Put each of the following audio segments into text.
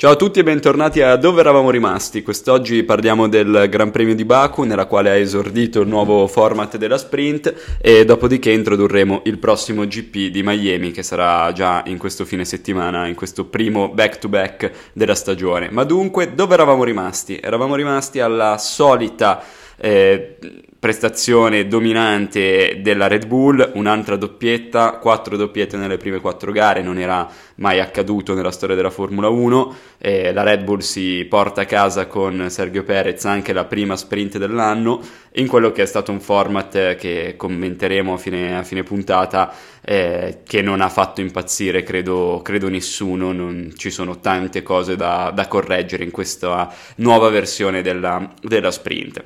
Ciao a tutti e bentornati a Dove eravamo rimasti. Quest'oggi parliamo del Gran Premio di Baku, nella quale ha esordito il nuovo format della sprint e dopodiché introdurremo il prossimo GP di Miami che sarà già in questo fine settimana, in questo primo back-to-back della stagione. Ma dunque, dove eravamo rimasti? Eravamo rimasti alla solita eh, prestazione dominante della Red Bull, un'altra doppietta, quattro doppiette nelle prime quattro gare, non era mai accaduto nella storia della Formula 1. Eh, la Red Bull si porta a casa con Sergio Perez anche la prima sprint dell'anno in quello che è stato un format che commenteremo a fine, a fine puntata eh, che non ha fatto impazzire credo, credo nessuno, non, ci sono tante cose da, da, correggere in questa nuova versione della, della sprint.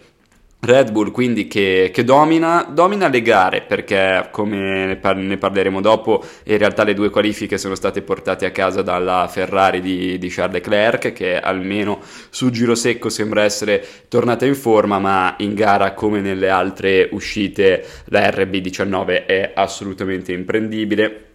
Red Bull quindi che, che domina, domina, le gare perché come ne, par- ne, parleremo dopo in realtà le due qualifiche sono state portate a casa dalla Ferrari di, di Charles Leclerc che almeno su giro secco sembra essere tornata in forma ma in gara come nelle altre uscite la RB19 è assolutamente imprendibile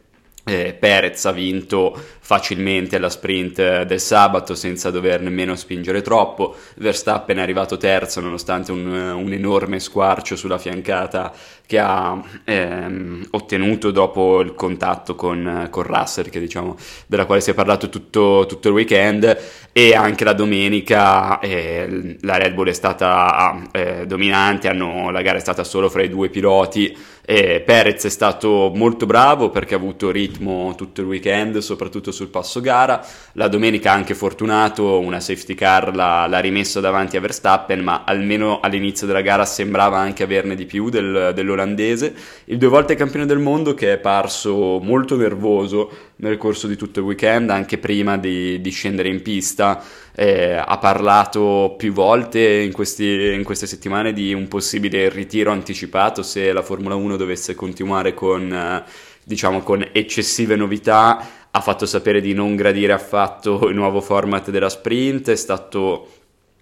eh, Perez ha vinto facilmente la sprint del sabato senza dover nemmeno spingere troppo. Verstappen è arrivato terzo nonostante un, un enorme squarcio sulla fiancata che ha ehm, ottenuto dopo il contatto con, con Russell, che, diciamo, della quale si è parlato tutto, tutto, il weekend. E anche la domenica eh, la Red Bull è stata eh, dominante, hanno, la gara è stata solo fra i due piloti. E Perez è stato molto bravo perché ha avuto ritmo tutto il weekend, soprattutto sul passo gara. La domenica anche fortunato, una safety car l'ha, l'ha rimesso davanti a Verstappen, ma almeno all'inizio della gara sembrava anche averne di più del, dell'olandese. Il due volte campione del mondo che è parso molto nervoso nel corso di tutto il weekend, anche prima di, di scendere in pista. Eh, ha parlato più volte in, questi, in, queste settimane di un possibile ritiro anticipato se la Formula 1 dovesse continuare con, eh, diciamo, con eccessive novità. Ha fatto sapere di non gradire affatto il nuovo format della sprint, è stato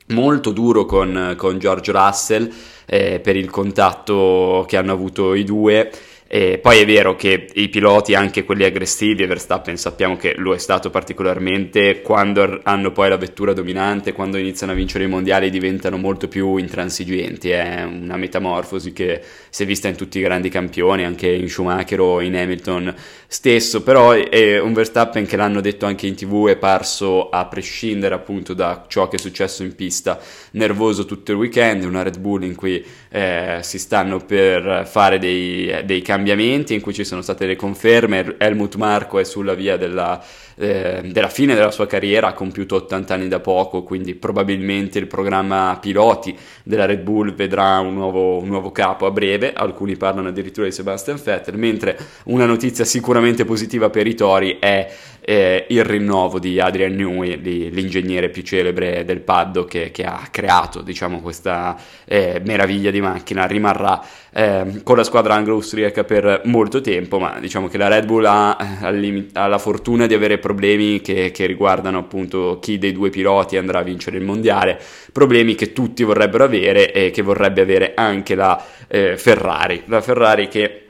molto duro con, con George Russell eh, per il contatto che hanno avuto i due e poi è vero che i piloti, anche quelli aggressivi, e Verstappen sappiamo che lo è stato particolarmente, quando hanno poi la vettura dominante, quando iniziano a vincere i mondiali diventano molto più intransigenti, è una metamorfosi che si è vista in tutti i grandi campioni, anche in Schumacher o in Hamilton stesso, però è un Verstappen che l'hanno detto anche in tv è parso a prescindere appunto da ciò che è successo in pista, nervoso tutto il weekend, una Red Bull in cui eh, si stanno per fare dei, dei cambiamenti cambiamenti in cui ci sono state le conferme, Helmut Marco è sulla via della, eh, della fine della sua carriera, ha compiuto 80 anni da poco, quindi probabilmente il programma piloti della Red Bull vedrà un nuovo, un nuovo capo a breve, alcuni parlano addirittura di Sebastian Vettel, mentre una notizia sicuramente positiva per i Tori è eh, il rinnovo di Adrian Newey, l'ingegnere più celebre del paddock che, che ha creato diciamo, questa eh, meraviglia di macchina, rimarrà eh, con la squadra anglo-austriaca per molto tempo, ma diciamo che la Red Bull ha, eh, ha la fortuna di avere problemi che, che, riguardano appunto chi dei due piloti andrà a vincere il mondiale, problemi che tutti vorrebbero avere e che vorrebbe avere anche la eh, Ferrari, la Ferrari che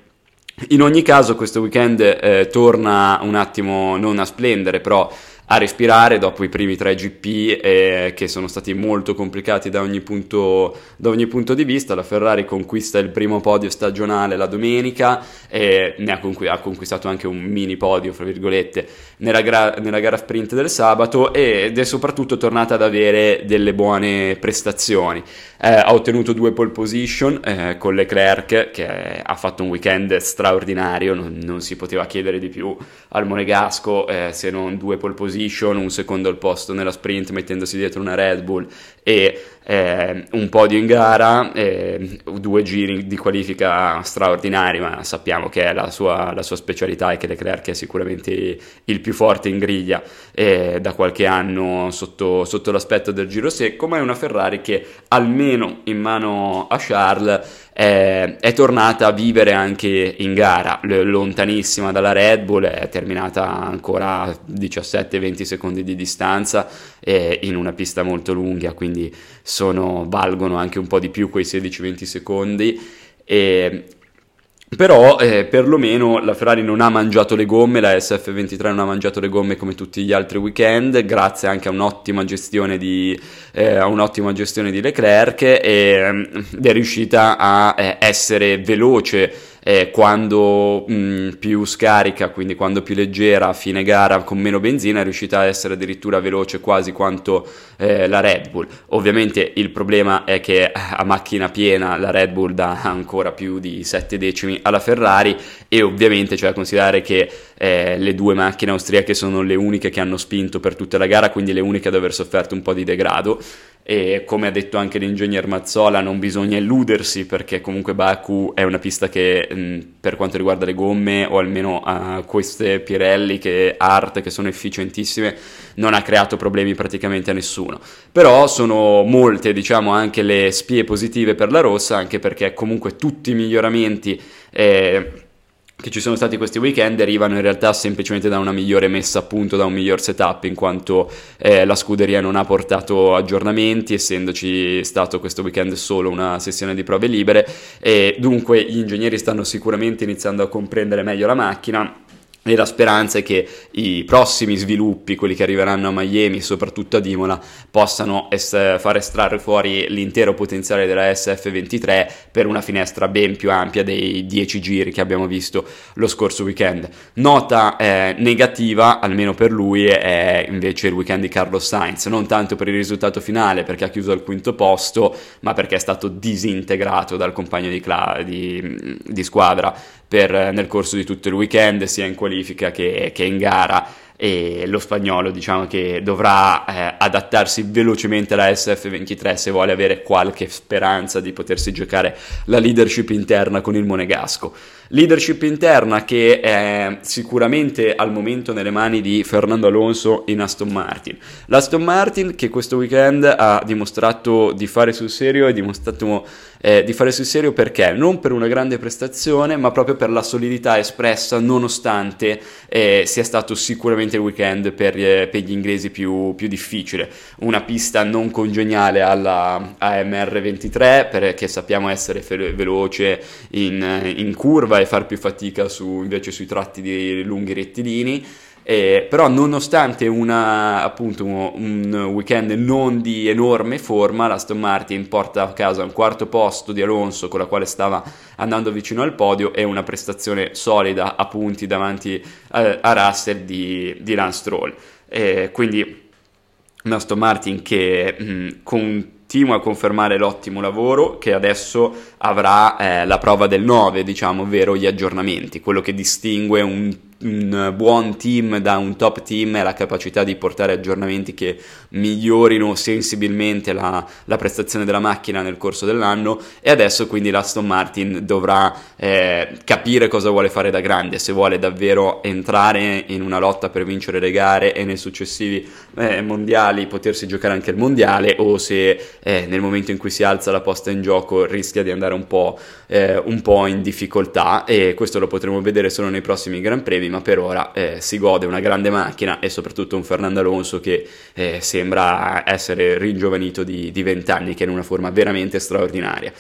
in ogni caso questo weekend eh, torna un attimo non a splendere, però a respirare dopo i primi tre GP eh, che sono stati molto complicati da ogni, punto, da ogni punto di vista. La Ferrari conquista il primo podio stagionale la domenica e ne ha, conqu- ha conquistato anche un mini podio, fra virgolette, nella, gra- nella gara sprint del sabato ed è soprattutto tornata ad avere delle buone prestazioni. Eh, ha ottenuto due pole position eh, con Leclerc che ha fatto un weekend straordinario, non, non si poteva chiedere di più al Monegasco eh, se non due pole position, un secondo al posto nella sprint mettendosi dietro una Red Bull e eh, un podio in gara, eh, due giri di qualifica straordinari, ma sappiamo che è la sua, la sua specialità e che Leclerc è sicuramente il più forte in griglia eh, da qualche anno sotto, sotto l'aspetto del giro secco, ma è una Ferrari che almeno in mano a Charles è, tornata a vivere anche in gara, lontanissima dalla Red Bull, è terminata ancora 17-20 secondi di distanza eh, in una pista molto lunga, quindi sono, valgono anche un po' di più quei 16-20 secondi. E, però eh, perlomeno la Ferrari non ha mangiato le gomme, la SF23 non ha mangiato le gomme come tutti gli altri weekend, grazie anche a un'ottima gestione di, eh, un'ottima gestione di Leclerc e, ed è riuscita a eh, essere veloce eh, quando mh, più scarica, quindi quando più leggera a fine gara con meno benzina, è riuscita a essere addirittura veloce quasi quanto eh, la Red Bull. Ovviamente il problema è che a macchina piena la Red Bull dà ancora più di 7 decimi alla Ferrari e ovviamente c'è da considerare che eh, le due macchine austriache sono le uniche che hanno spinto per tutta la gara, quindi le uniche ad aver sofferto un po' di degrado e come ha detto anche l'ingegner Mazzola non bisogna illudersi perché comunque Baku è una pista che mh, per quanto riguarda le gomme o almeno a queste Pirelli che Art che sono efficientissime non ha creato problemi praticamente a nessuno. Però sono molte diciamo anche le spie positive per la rossa anche perché comunque tutti i miglioramenti eh, che ci sono stati questi weekend derivano in realtà semplicemente da una migliore messa a punto, da un miglior setup, in quanto eh, la scuderia non ha portato aggiornamenti, essendoci stato questo weekend solo una sessione di prove libere, e dunque gli ingegneri stanno sicuramente iniziando a comprendere meglio la macchina e la speranza è che i prossimi sviluppi, quelli che arriveranno a Miami, soprattutto ad Imola, possano es- far estrarre fuori l'intero potenziale della SF23 per una finestra ben più ampia dei 10 giri che abbiamo visto lo scorso weekend. Nota eh, negativa, almeno per lui, è invece il weekend di Carlos Sainz, non tanto per il risultato finale, perché ha chiuso al quinto posto, ma perché è stato disintegrato dal compagno di, cla- di, di squadra per, nel corso di tutto il weekend, sia in qualifica che, che in gara e lo spagnolo diciamo che dovrà eh, adattarsi velocemente alla SF23 se vuole avere qualche speranza di potersi giocare la leadership interna con il Monegasco. Leadership interna che è sicuramente al momento nelle mani di Fernando Alonso in Aston Martin. L'Aston Martin che questo weekend ha dimostrato di fare sul serio e dimostrato eh, di fare sul serio perché? Non per una grande prestazione, ma proprio per la solidità espressa nonostante eh, sia stato sicuramente il weekend per, eh, per gli inglesi più, più, difficile. Una pista non congeniale alla AMR23 perché sappiamo essere fe- veloce in, in curva e far più fatica su, invece sui tratti di lunghi rettilini. Eh, però nonostante una, appunto, un weekend non di enorme forma, l'Aston Martin porta a casa un quarto posto di Alonso con la quale stava andando vicino al podio e una prestazione solida a punti davanti a, a Russell di, di Lance Stroll. Eh, quindi un Aston Martin che mh, con continua a confermare l'ottimo lavoro che adesso avrà eh, la prova del 9, diciamo, ovvero gli aggiornamenti, quello che distingue un un buon team da un top team è la capacità di portare aggiornamenti che migliorino sensibilmente la, la prestazione della macchina nel corso dell'anno. E adesso quindi l'Aston Martin dovrà eh, capire cosa vuole fare da grande, se vuole davvero entrare in una lotta per vincere le gare e nei successivi eh, mondiali potersi giocare anche il mondiale o se eh, nel momento in cui si alza la posta in gioco rischia di andare un po', eh, un po' in difficoltà. E questo lo potremo vedere solo nei prossimi Gran Premi ma per ora eh, si gode una grande macchina e soprattutto un Fernando Alonso che eh, sembra essere ringiovanito di, di 20 anni, che è in una forma veramente straordinaria.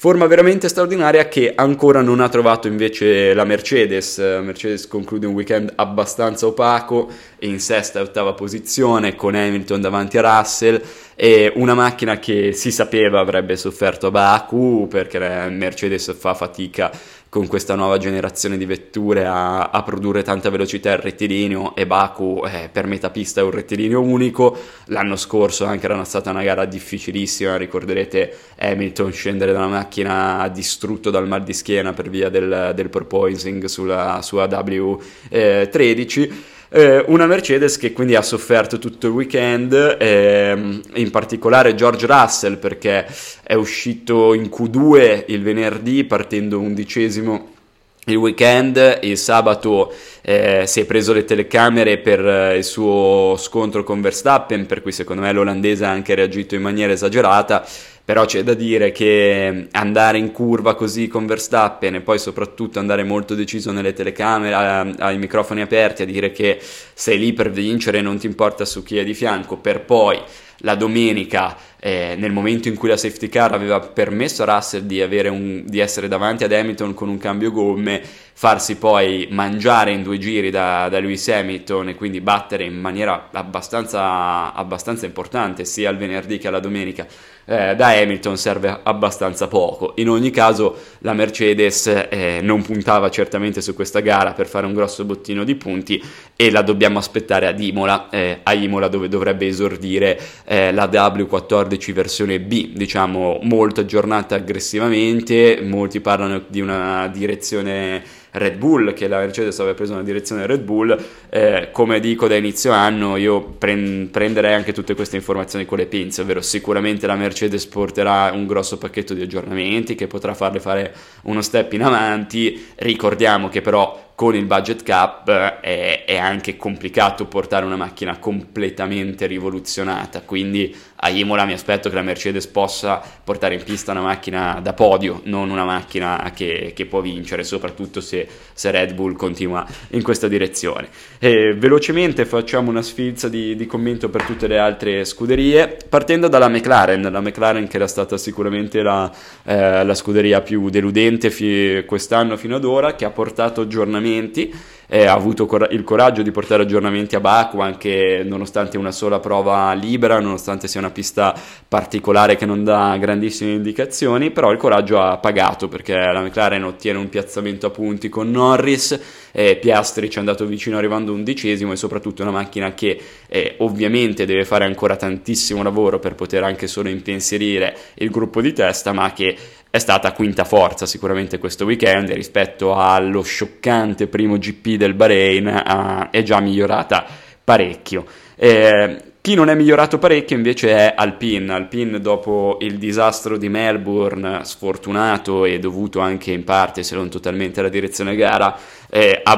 Forma veramente straordinaria che ancora non ha trovato invece la Mercedes. Mercedes conclude un weekend abbastanza opaco, in sesta e ottava posizione con Hamilton davanti a Russell e una macchina che si sapeva avrebbe sofferto a Baku perché Mercedes fa fatica con questa nuova generazione di vetture a, a produrre tanta velocità il rettilineo e Baku eh, per metà pista è un rettilineo unico. L'anno scorso anche era stata una gara difficilissima ricorderete Hamilton scendere dalla macchina distrutto dal mal di schiena per via del, del porpoising sulla sua W13 eh, una Mercedes che quindi ha sofferto tutto il weekend, ehm, in particolare George Russell perché è uscito in Q2 il venerdì partendo undicesimo il weekend, il sabato eh, si è preso le telecamere per eh, il suo scontro con Verstappen, per cui secondo me l'olandese ha anche reagito in maniera esagerata però c'è da dire che andare in curva così con Verstappen e poi soprattutto andare molto deciso nelle telecamere, ai microfoni aperti, a dire che sei lì per vincere e non ti importa su chi è di fianco, per poi la domenica, eh, nel momento in cui la safety car aveva permesso a Russell di, un, di, essere davanti ad Hamilton con un cambio gomme, farsi poi mangiare in due giri da, da Lewis Hamilton e quindi battere in maniera abbastanza, abbastanza importante sia il venerdì che alla domenica eh, da Hamilton serve abbastanza poco. In ogni caso la Mercedes eh, non puntava certamente su questa gara per fare un grosso bottino di punti e la dobbiamo aspettare ad Imola, eh, a Imola dove dovrebbe esordire eh, la W14 versione B, diciamo molto aggiornata aggressivamente, molti parlano di una direzione Red Bull, che la Mercedes aveva preso una direzione Red Bull, eh, come dico da inizio anno io pre- prenderei anche tutte queste informazioni con le pinze, ovvero sicuramente la Mercedes porterà un grosso pacchetto di aggiornamenti che potrà farle fare uno step in avanti, ricordiamo che però con il budget cap eh, è, è, anche complicato portare una macchina completamente rivoluzionata, quindi a Imola mi aspetto che la Mercedes possa portare in pista una macchina da podio, non una macchina che, che può vincere, soprattutto se, se, Red Bull continua in questa direzione. E velocemente facciamo una sfilza di, di commento per tutte le altre scuderie, partendo dalla McLaren, la McLaren che era stata sicuramente la, eh, la scuderia più deludente fi- quest'anno fino ad ora, che ha portato aggiornamenti aggiornamenti, eh, ha avuto cor- il coraggio di portare aggiornamenti a Baku anche nonostante una sola prova libera, nonostante sia una pista particolare che non dà grandissime indicazioni, però il coraggio ha pagato perché la McLaren ottiene un piazzamento a punti con Norris, eh, Piastri ci è andato vicino arrivando undicesimo e soprattutto una macchina che eh, ovviamente deve fare ancora tantissimo lavoro per poter anche solo impensierire il gruppo di testa, ma che è stata quinta forza sicuramente questo weekend rispetto allo scioccante primo GP del Bahrain uh, è già migliorata parecchio. Eh, chi non è migliorato parecchio invece è Alpine. Alpine dopo il disastro di Melbourne, sfortunato e dovuto anche in parte, se non totalmente, alla direzione gara, eh, a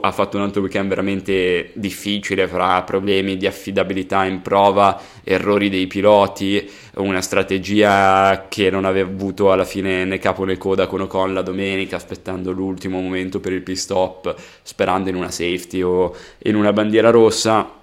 ha fatto un altro weekend veramente difficile fra problemi di affidabilità in prova, errori dei piloti, una strategia che non aveva avuto alla fine né capo né coda con Ocon la domenica, aspettando l'ultimo momento per il pit stop, sperando in una safety o in una bandiera rossa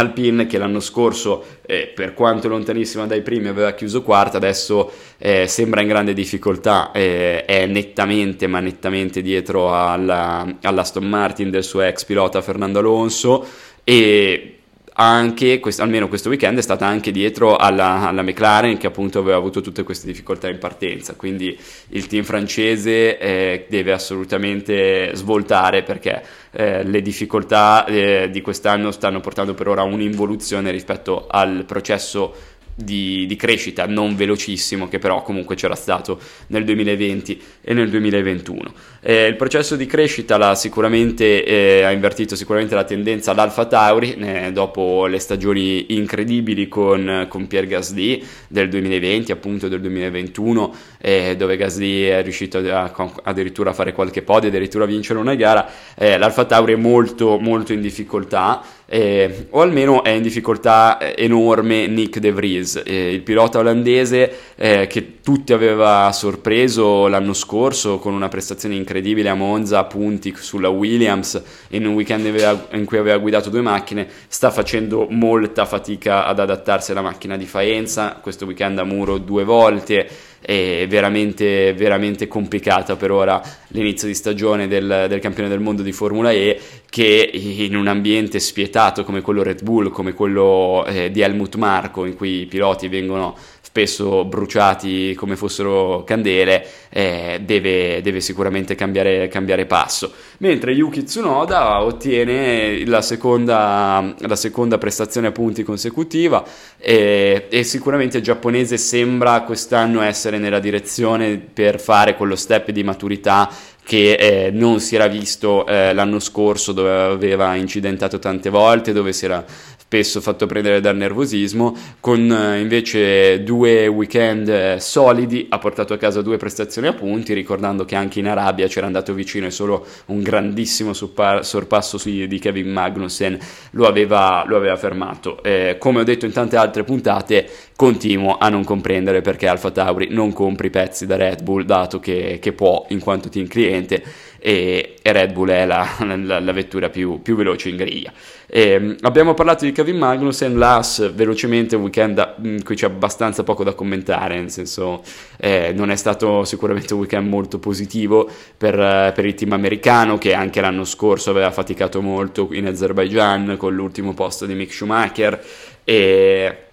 Alpine che l'anno scorso, eh, per quanto lontanissima dai primi, aveva chiuso quarta, adesso eh, sembra in grande difficoltà, eh, è nettamente, ma nettamente dietro alla, all'Aston Martin del suo ex pilota Fernando Alonso. E anche, questo, almeno questo weekend, è stata anche dietro alla, alla, McLaren che appunto aveva avuto tutte queste difficoltà in partenza. Quindi il team francese eh, deve assolutamente svoltare perché eh, le difficoltà eh, di quest'anno stanno portando per ora un'involuzione rispetto al processo di, di, crescita non velocissimo che però comunque c'era stato nel 2020 e nel 2021. Eh, il processo di crescita sicuramente, eh, ha invertito sicuramente la tendenza all'Alfa Tauri eh, dopo le stagioni incredibili con, con Pierre Gasly del 2020 appunto del 2021 eh, dove Gasly è riuscito a, addirittura a fare qualche podio addirittura a vincere una gara eh, l'Alfa Tauri è molto molto in difficoltà eh, o almeno è in difficoltà eh, enorme Nick De Vries, eh, il pilota olandese eh, che tutti aveva sorpreso l'anno scorso con una prestazione incredibile a Monza, punti sulla Williams in un weekend in cui aveva guidato due macchine, sta facendo molta fatica ad adattarsi alla macchina di Faenza, questo weekend a Muro due volte, è veramente, veramente complicata per ora l'inizio di stagione del, del campione del mondo di Formula E che in un ambiente spietato come quello Red Bull, come quello eh, di Helmut Marko in cui i piloti vengono spesso bruciati come fossero candele, eh, deve, deve, sicuramente cambiare, cambiare, passo. Mentre Yuki Tsunoda ottiene la seconda, la seconda prestazione a punti consecutiva e, e, sicuramente il giapponese sembra quest'anno essere nella direzione per fare quello step di maturità che eh, non si era visto eh, l'anno scorso dove aveva incidentato tante volte, dove si era spesso fatto prendere dal nervosismo, con eh, invece due weekend eh, solidi ha portato a casa due prestazioni a punti, ricordando che anche in Arabia c'era andato vicino e solo un grandissimo suppa- sorpasso su- di Kevin Magnussen lo aveva, lo aveva fermato. Eh, come ho detto in tante altre puntate, continuo a non comprendere perché Alfa Tauri non compri pezzi da Red Bull, dato che, che può in quanto team cliente e, e Red Bull è la, la, la vettura più, più, veloce in griglia. E, ehm, abbiamo parlato di Kevin Magnussen, l'AS velocemente un weekend in cui c'è abbastanza poco da commentare, nel senso eh, non è stato sicuramente un weekend molto positivo per, per, il team americano che anche l'anno scorso aveva faticato molto in Azerbaijan con l'ultimo posto di Mick Schumacher e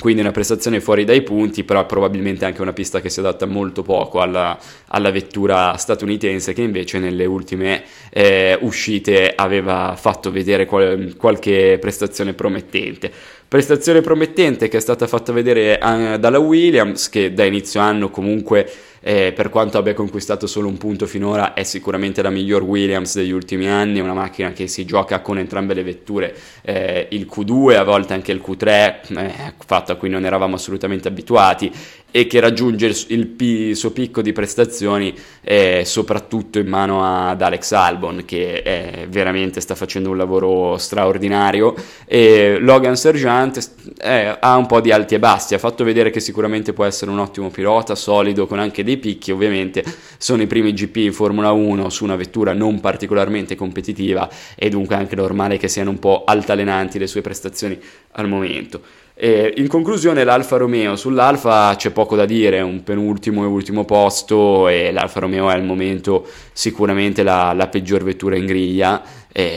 quindi una prestazione fuori dai punti, però probabilmente anche una pista che si adatta molto poco alla, alla vettura statunitense che invece nelle ultime eh, uscite aveva fatto vedere qual- qualche prestazione promettente. Prestazione promettente che è stata fatta vedere eh, dalla Williams che da inizio anno comunque eh, per quanto abbia conquistato solo un punto finora è sicuramente la miglior Williams degli ultimi anni, una macchina che si gioca con entrambe le vetture, eh, il Q2 a volte anche il Q3, eh, fatto a cui non eravamo assolutamente abituati e che raggiunge il, il, il suo picco di prestazioni eh, soprattutto in mano ad Alex Albon che eh, veramente sta facendo un lavoro straordinario. E Logan Sergeant eh, ha un po' di alti e bassi ha fatto vedere che sicuramente può essere un ottimo pilota solido con anche dei picchi ovviamente sono i primi GP in Formula 1 su una vettura non particolarmente competitiva e dunque anche normale che siano un po' altalenanti le sue prestazioni al momento. E in conclusione l'Alfa Romeo, sull'Alfa c'è poco da dire, un penultimo e ultimo posto e l'Alfa Romeo è al momento sicuramente la, la peggior vettura in griglia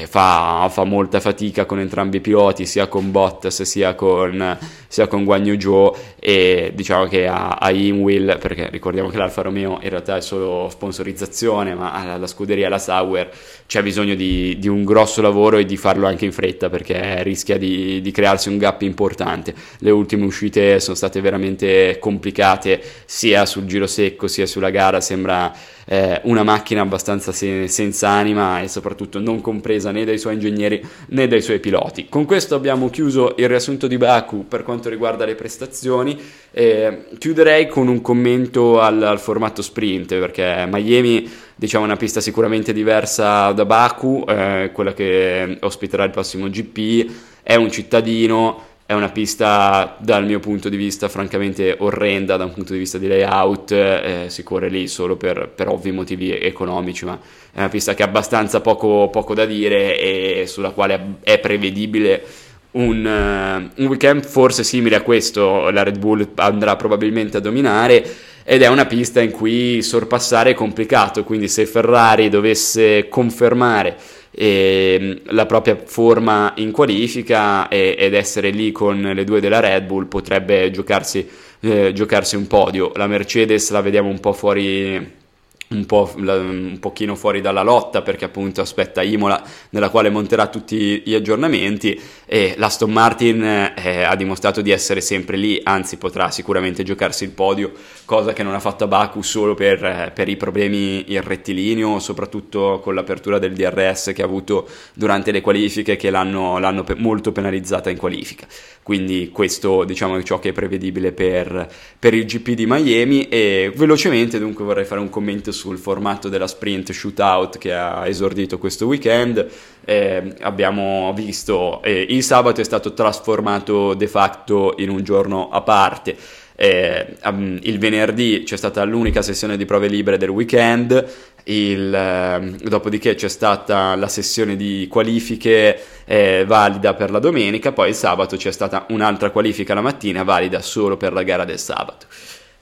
fa, fa, molta fatica con entrambi i piloti, sia con Bottas sia con, sia con Guagno Joe e diciamo che a, a Inwill, perché ricordiamo che l'Alfa Romeo in realtà è solo sponsorizzazione, ma la scuderia, la Sauer, c'è bisogno di, di, un grosso lavoro e di farlo anche in fretta perché rischia di, di crearsi un gap importante. Le ultime uscite sono state veramente complicate sia sul giro secco sia sulla gara, sembra eh, una macchina abbastanza se- senza anima e soprattutto non compresa né dai suoi ingegneri né dai suoi piloti. Con questo abbiamo chiuso il riassunto di Baku per quanto riguarda le prestazioni. Eh, chiuderei con un commento al, al formato sprint perché Miami diciamo una pista sicuramente diversa da Baku, eh, quella che ospiterà il prossimo GP, è un cittadino, è una pista dal mio punto di vista francamente orrenda da un punto di vista di layout, eh, si corre lì solo per, per, ovvi motivi economici, ma è una pista che ha abbastanza poco, poco da dire e sulla quale è prevedibile un, uh, un, weekend forse simile a questo, la Red Bull andrà probabilmente a dominare ed è una pista in cui sorpassare è complicato, quindi se Ferrari dovesse confermare la propria forma in qualifica e, ed essere lì con le due della Red Bull potrebbe giocarsi, eh, giocarsi un podio. La Mercedes la vediamo un po' fuori un, po', un pochino fuori dalla lotta perché appunto aspetta Imola nella quale monterà tutti gli aggiornamenti e l'Aston Martin eh, ha dimostrato di essere sempre lì anzi potrà sicuramente giocarsi il podio cosa che non ha fatto Baku solo per, eh, per i problemi in rettilineo soprattutto con l'apertura del DRS che ha avuto durante le qualifiche che l'hanno, l'hanno pe- molto penalizzata in qualifica. Quindi questo diciamo è ciò che è prevedibile per, per il GP di Miami e velocemente dunque vorrei fare un commento sul formato della sprint shootout che ha esordito questo weekend. Eh, abbiamo visto eh, il sabato è stato trasformato de facto in un giorno a parte. Eh, um, il venerdì c'è stata l'unica sessione di prove libere del weekend, il, eh, dopodiché c'è stata la sessione di qualifiche eh, valida per la domenica, poi il sabato c'è stata un'altra qualifica la mattina valida solo per la gara del sabato.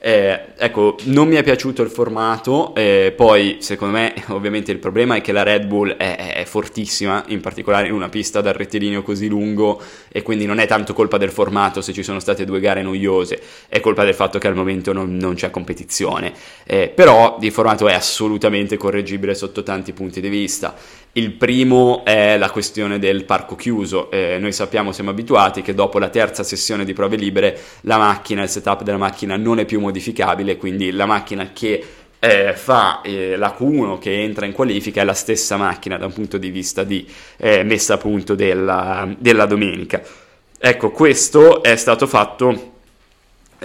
Eh, ecco, non mi è piaciuto il formato, eh, poi secondo me ovviamente il problema è che la Red Bull è, è, fortissima, in particolare in una pista dal rettilineo così lungo e quindi non è tanto colpa del formato se ci sono state due gare noiose, è colpa del fatto che al momento non, non c'è competizione, eh, però il formato è assolutamente correggibile sotto tanti punti di vista. Il primo è la questione del parco chiuso. Eh, noi sappiamo, siamo abituati che dopo la terza sessione di prove libere la macchina, il setup della macchina non è più modificabile, quindi la macchina che eh, fa eh, la Q1 che entra in qualifica è la stessa macchina da un punto di vista di eh, messa a punto della, della domenica. Ecco, questo è stato fatto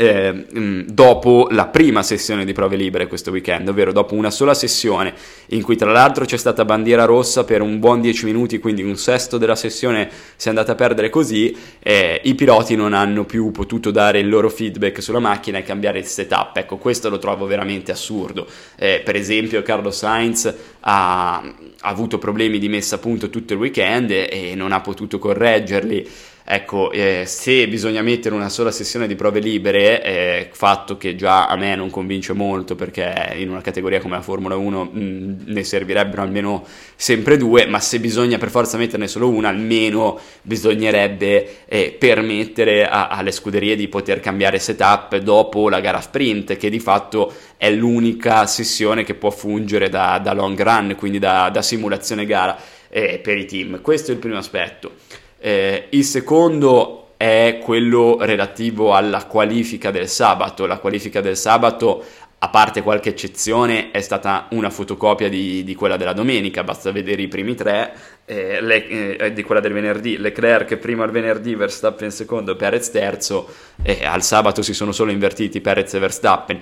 eh, dopo la prima sessione di prove libere questo weekend, ovvero dopo una sola sessione in cui tra l'altro c'è stata bandiera rossa per un buon 10 minuti, quindi un sesto della sessione si è andata a perdere così, eh, i piloti non hanno più potuto dare il loro feedback sulla macchina e cambiare il setup. Ecco, questo lo trovo veramente assurdo. Eh, per esempio Carlo Sainz ha, ha avuto problemi di messa a punto tutto il weekend e non ha potuto correggerli. Ecco, eh, se bisogna mettere una sola sessione di prove libere, eh, fatto che già a me non convince molto perché in una categoria come la Formula 1 mh, mm, ne servirebbero almeno sempre due, ma se bisogna per forza metterne solo una, almeno bisognerebbe eh, permettere a, alle scuderie di poter cambiare setup dopo la gara sprint, che di fatto è l'unica sessione che può fungere da, da long run, quindi da, da simulazione gara eh, per i team. Questo è il primo aspetto. Eh, il secondo è quello relativo alla qualifica del sabato. La qualifica del sabato, a parte qualche eccezione, è stata una fotocopia di, di quella della domenica, basta vedere i primi tre eh, le, eh, di quella del venerdì, Leclerc prima il venerdì, Verstappen secondo, Perez terzo, eh, al sabato si sono solo invertiti Perez e Verstappen,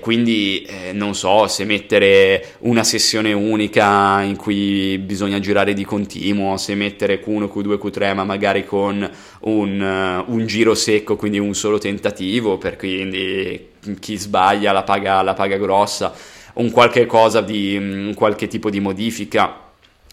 quindi eh, non so se mettere una sessione unica in cui bisogna girare di continuo, se mettere Q1, Q2, Q3, ma magari con un, uh, un giro secco, quindi un solo tentativo, per quindi chi sbaglia la paga, la paga grossa, un qualche cosa di un qualche tipo di modifica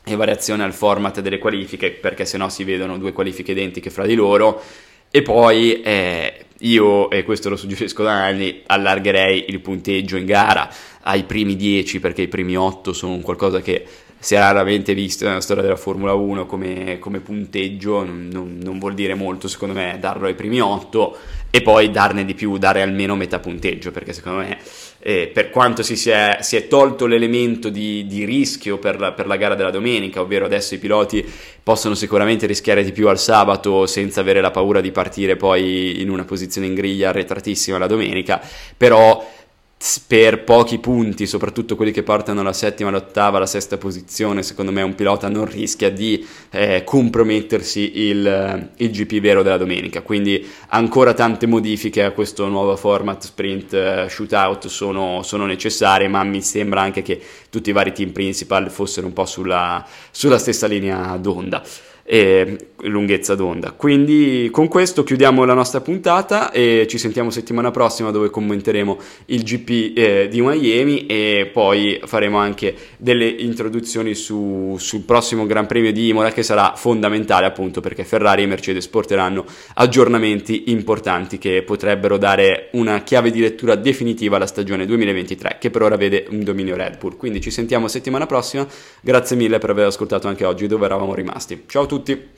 e variazione al format delle qualifiche, perché sennò si vedono due qualifiche identiche fra di loro. E poi eh, io, e questo lo suggerisco da anni, allargherei il punteggio in gara ai primi 10, perché i primi 8 sono qualcosa che si è raramente visto nella storia della Formula 1 come, come punteggio, non, non, non, vuol dire molto secondo me darlo ai primi 8 e poi darne di più, dare almeno metà punteggio, perché secondo me eh, per quanto si, si, è, si, è, tolto l'elemento di, di rischio per la, per la, gara della domenica, ovvero adesso i piloti possono sicuramente rischiare di più al sabato senza avere la paura di partire poi in una posizione in griglia arretratissima la domenica, però per pochi punti, soprattutto quelli che portano alla settima, all'ottava, alla sesta posizione, secondo me un pilota non rischia di eh, compromettersi il, il, GP vero della domenica. Quindi ancora tante modifiche a questo nuovo format sprint eh, shootout sono, sono, necessarie, ma mi sembra anche che tutti i vari team principal fossero un po' sulla, sulla stessa linea d'onda e lunghezza d'onda. Quindi con questo chiudiamo la nostra puntata e ci sentiamo settimana prossima dove commenteremo il GP eh, di Miami e poi faremo anche delle introduzioni su, sul prossimo Gran Premio di Imola che sarà fondamentale appunto perché Ferrari e Mercedes porteranno aggiornamenti importanti che potrebbero dare una chiave di lettura definitiva alla stagione 2023 che per ora vede un dominio Red Bull. Quindi ci sentiamo settimana prossima, grazie mille per aver ascoltato anche oggi dove eravamo rimasti. Ciao a tutti! Tutti.